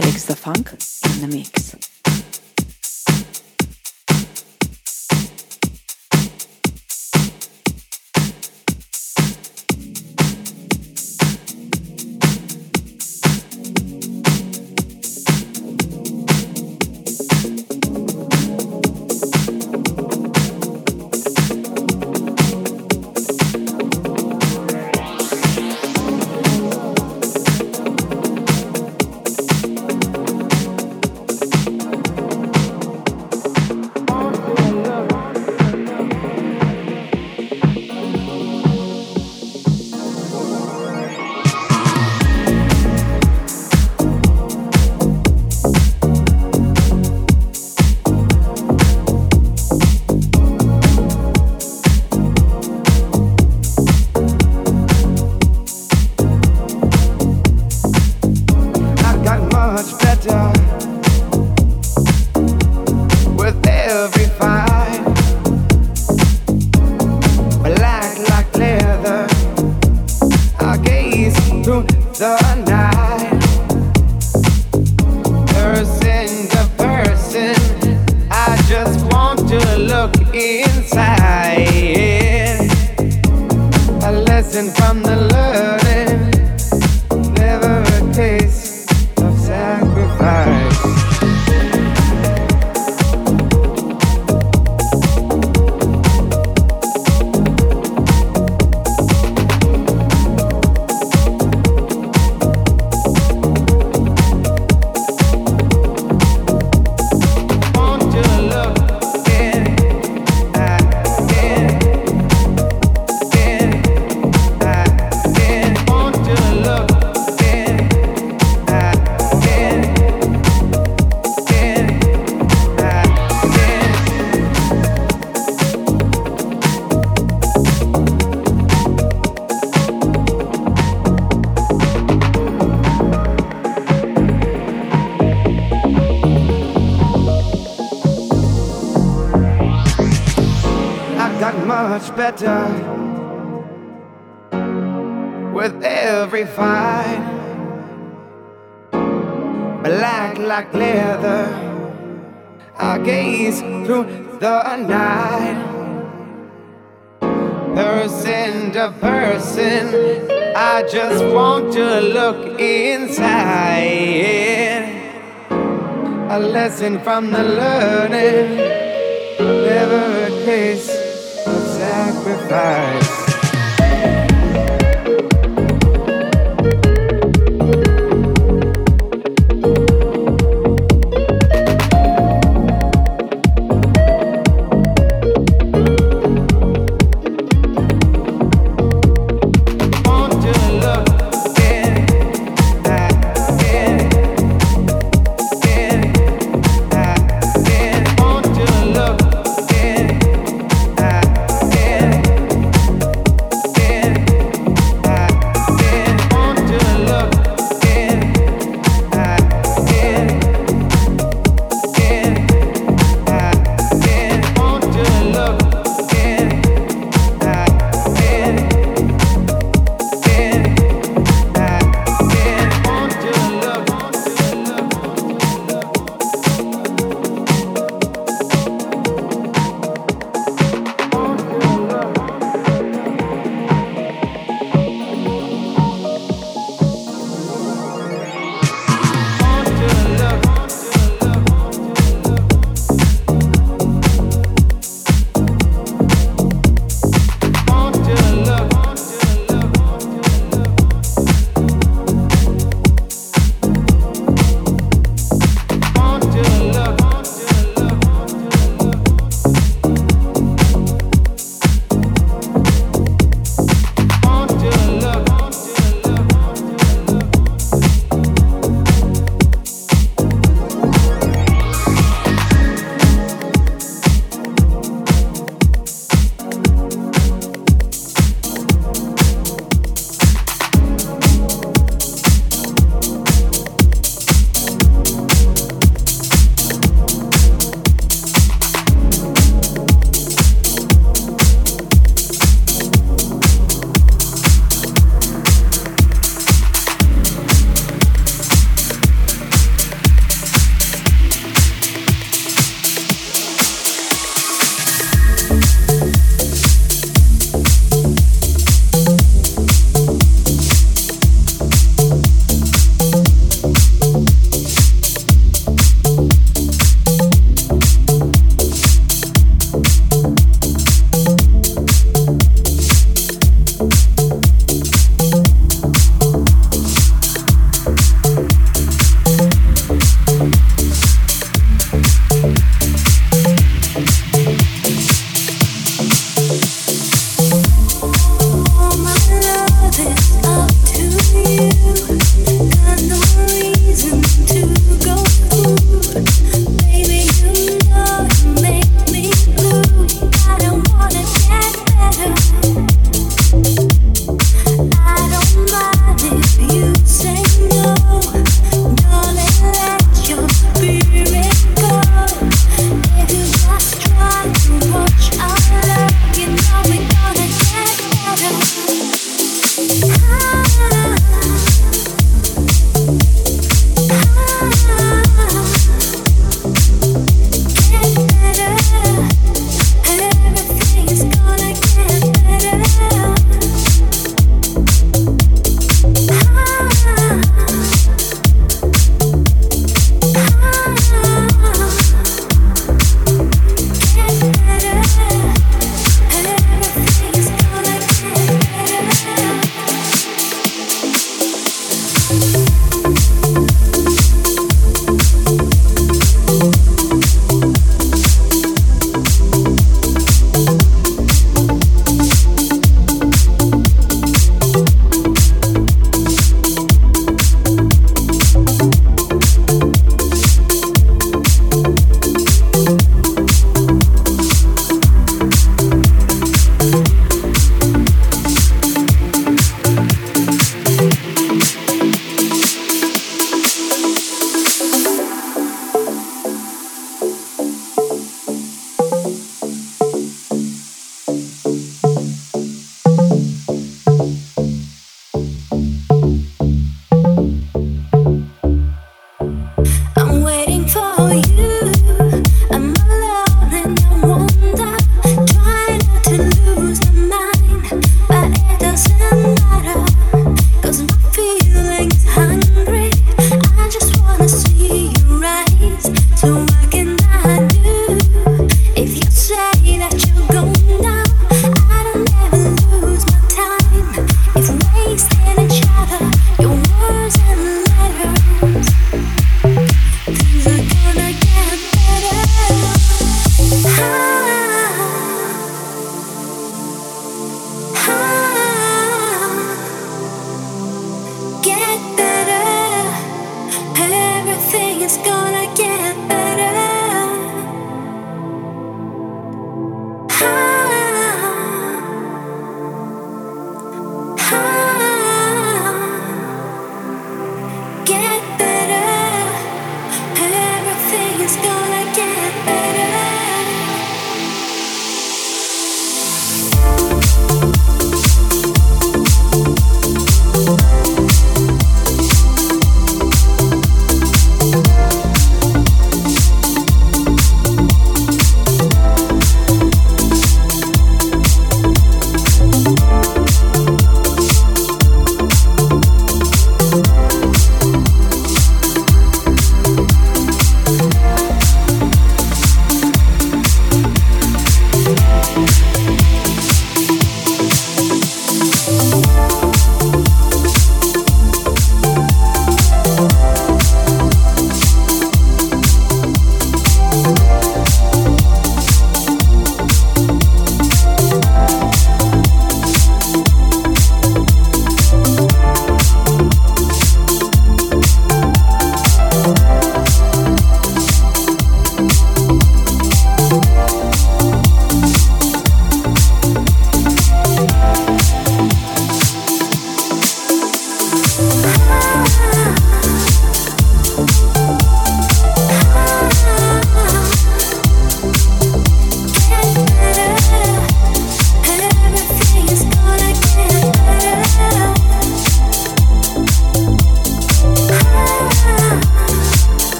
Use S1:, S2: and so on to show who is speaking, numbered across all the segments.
S1: Felix Da Funk in the mix.
S2: Lesson from the learning. Never a case of sacrifice.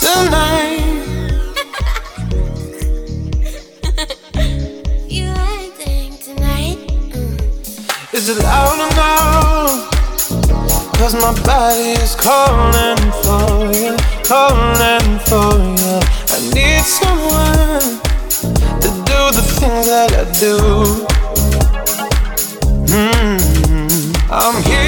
S2: Tonight.
S3: Tonight. Mm.
S2: Is it loud enough? Cause my body is calling for you, calling for you. I need someone to do the things that I do. Mm, I'm here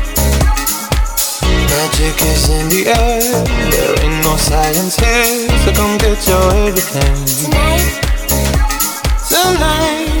S2: Magic is in the air. There ain't no science here, so come get your everything.
S3: Tonight.
S2: Tonight.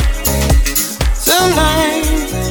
S2: Tonight.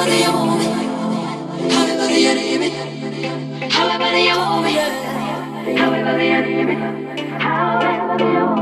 S4: However you want me. however you need me, however you need me, however you want me.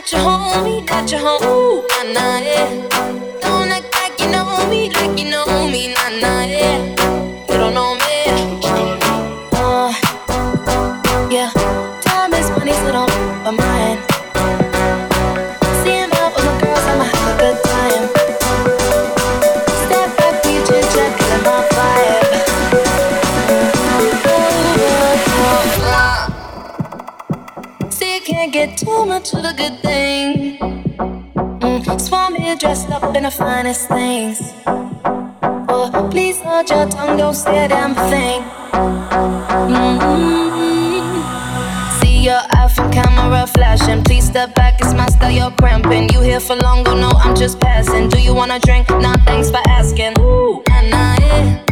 S5: Not your homie, not your. Ooh, nah, nah, yeah. finest things. Oh, please hold your tongue, don't say a damn thing. Mm-hmm. See your iPhone camera flashing. Please step back, it's my style, you're cramping. You here for long, no, I'm just passing. Do you wanna drink? Nah, thanks for asking. Ooh, nah, nah, yeah.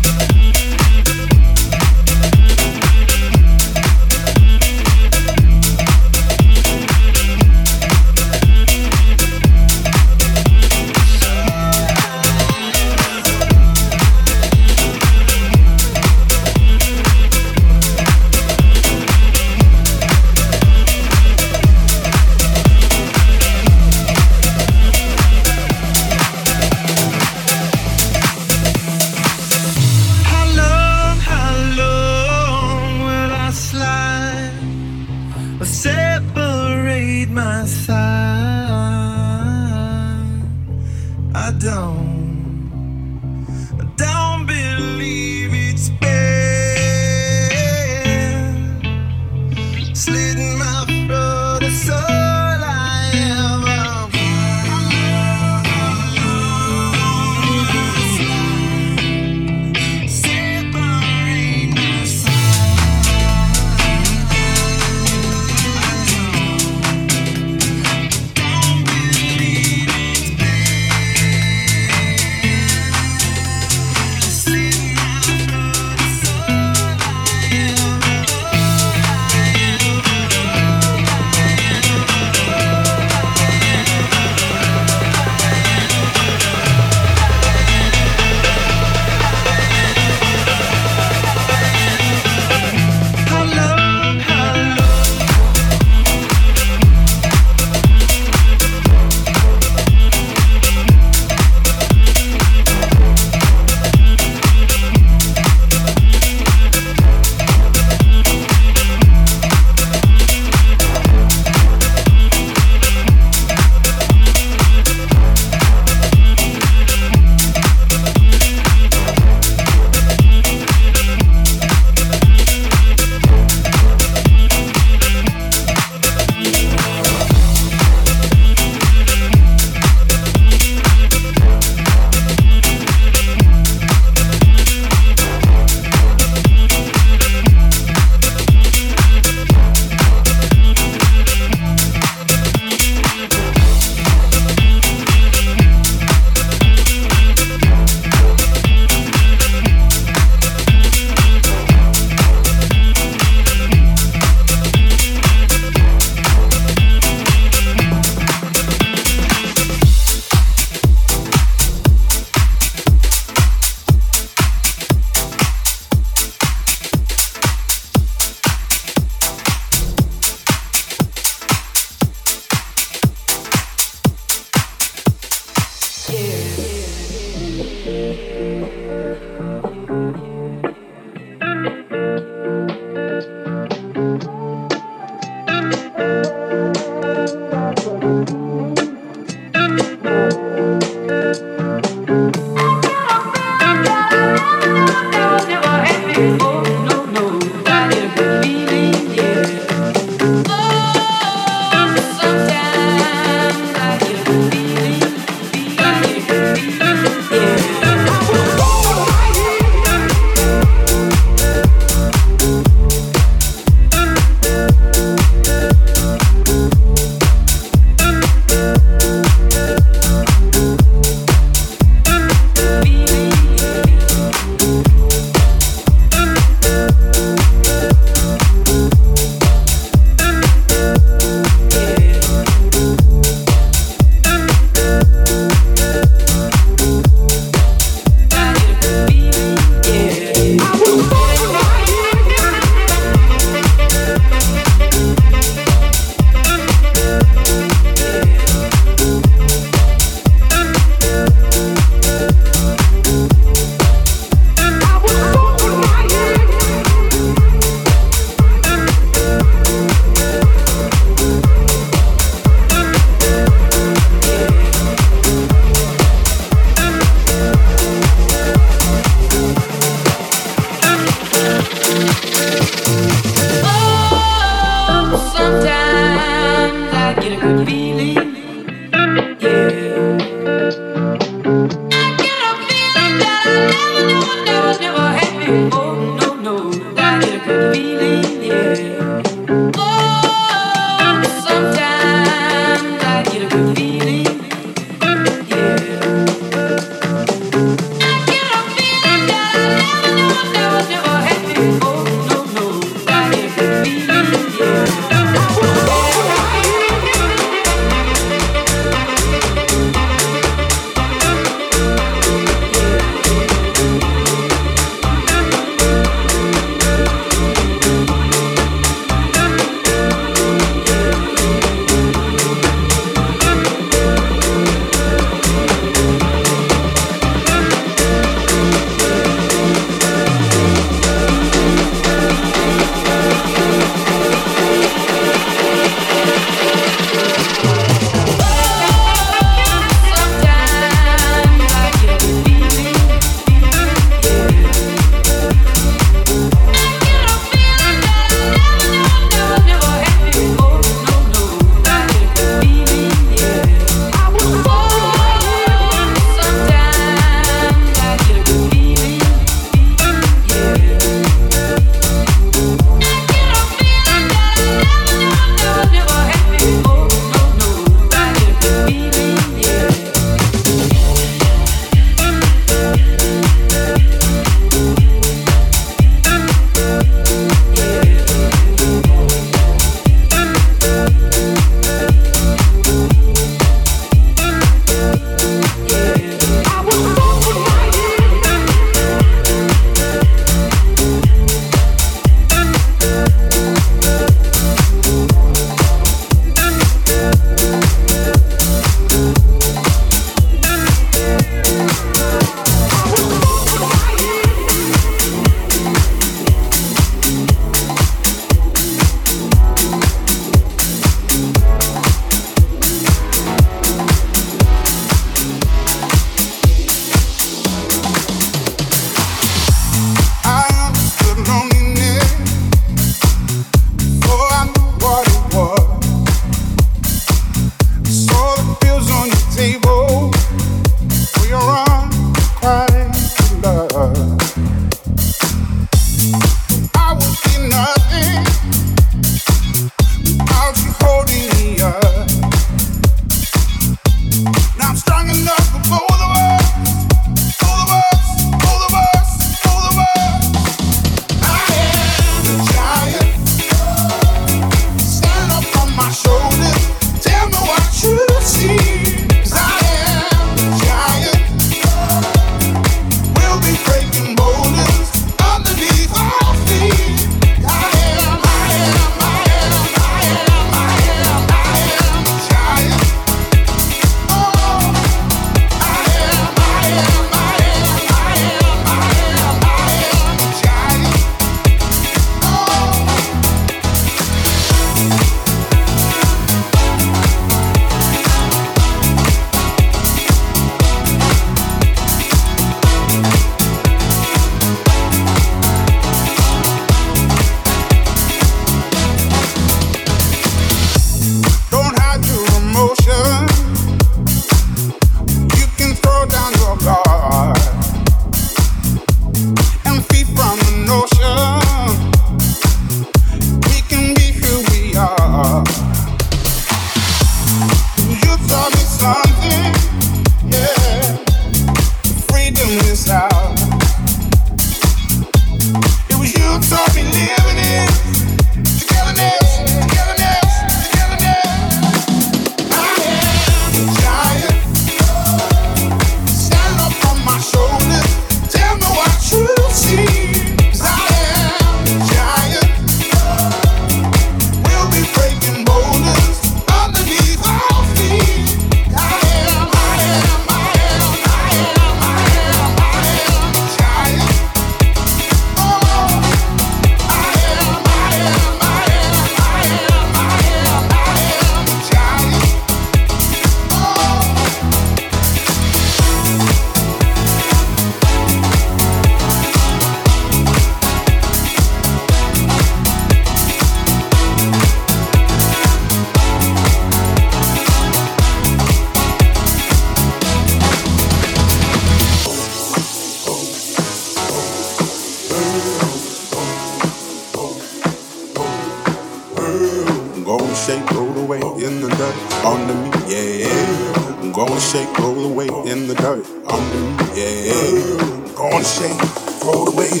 S5: away in the dirt on the yeah.
S6: Go and shake, Throw the weight in
S5: the dirt on the yeah. Go and shake, Throw the away in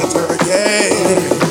S5: the
S2: dirt, yeah.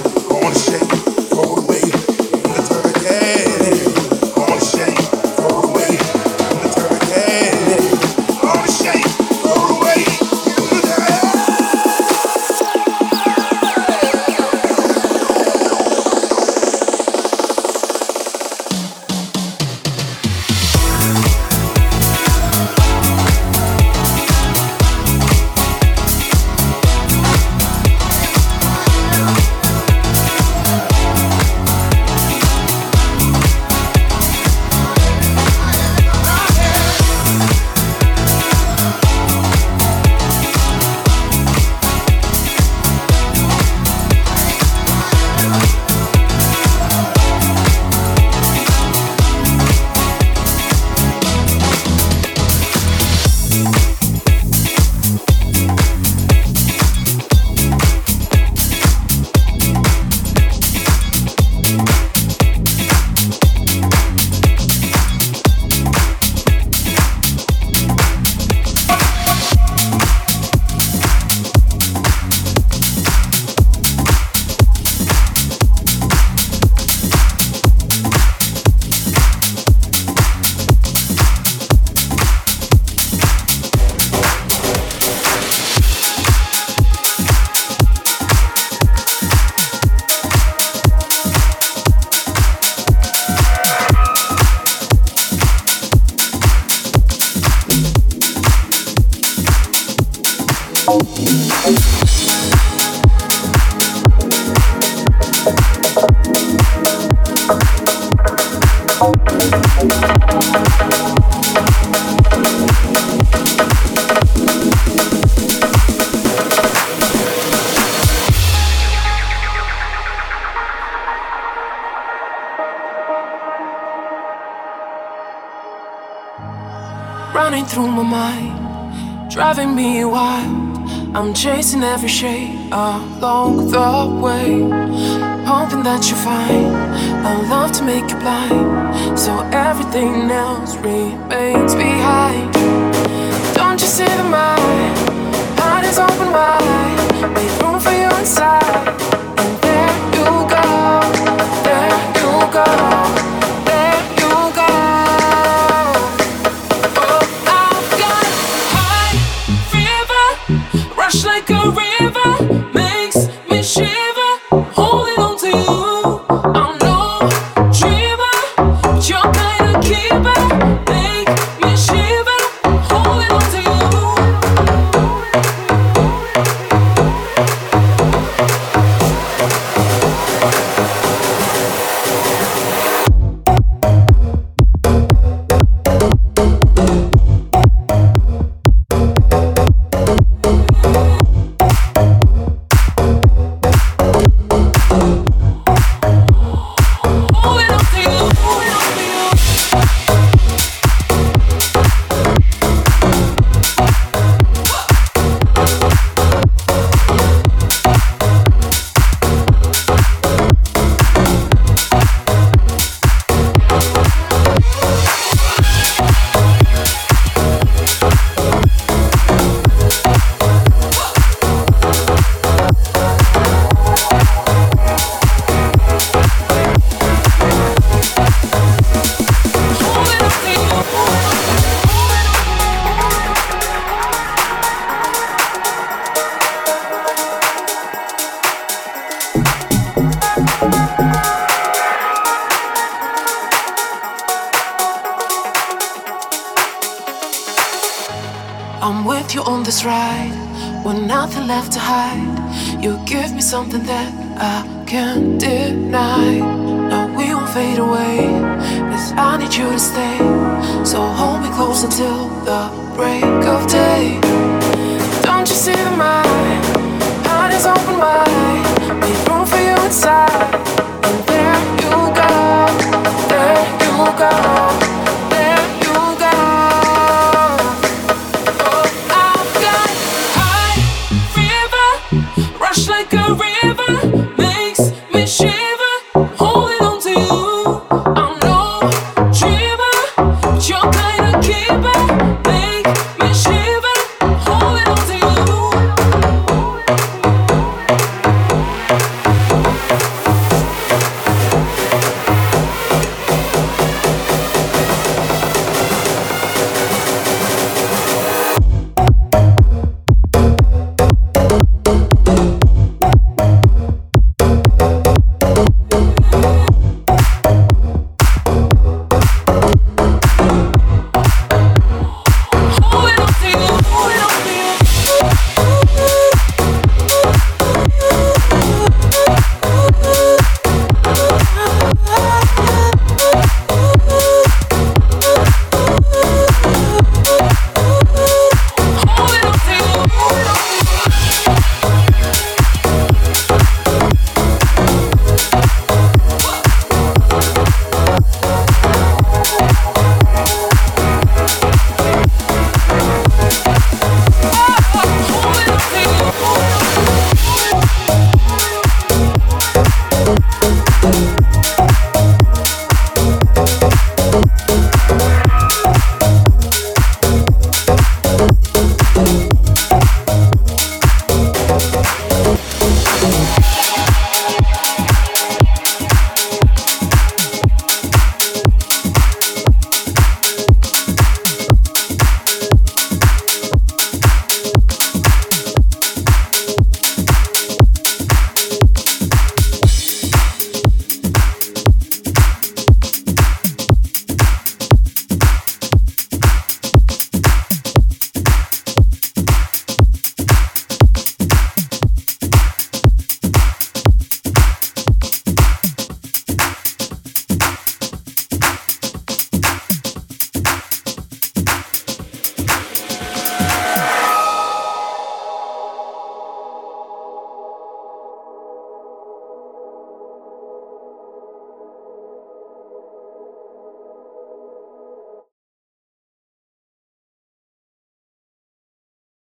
S4: Chasing every shade along the way. Hoping that you find a love to make you blind, so everything else remains behind. Don't you see the mind? Heart is open wide, make room for you inside,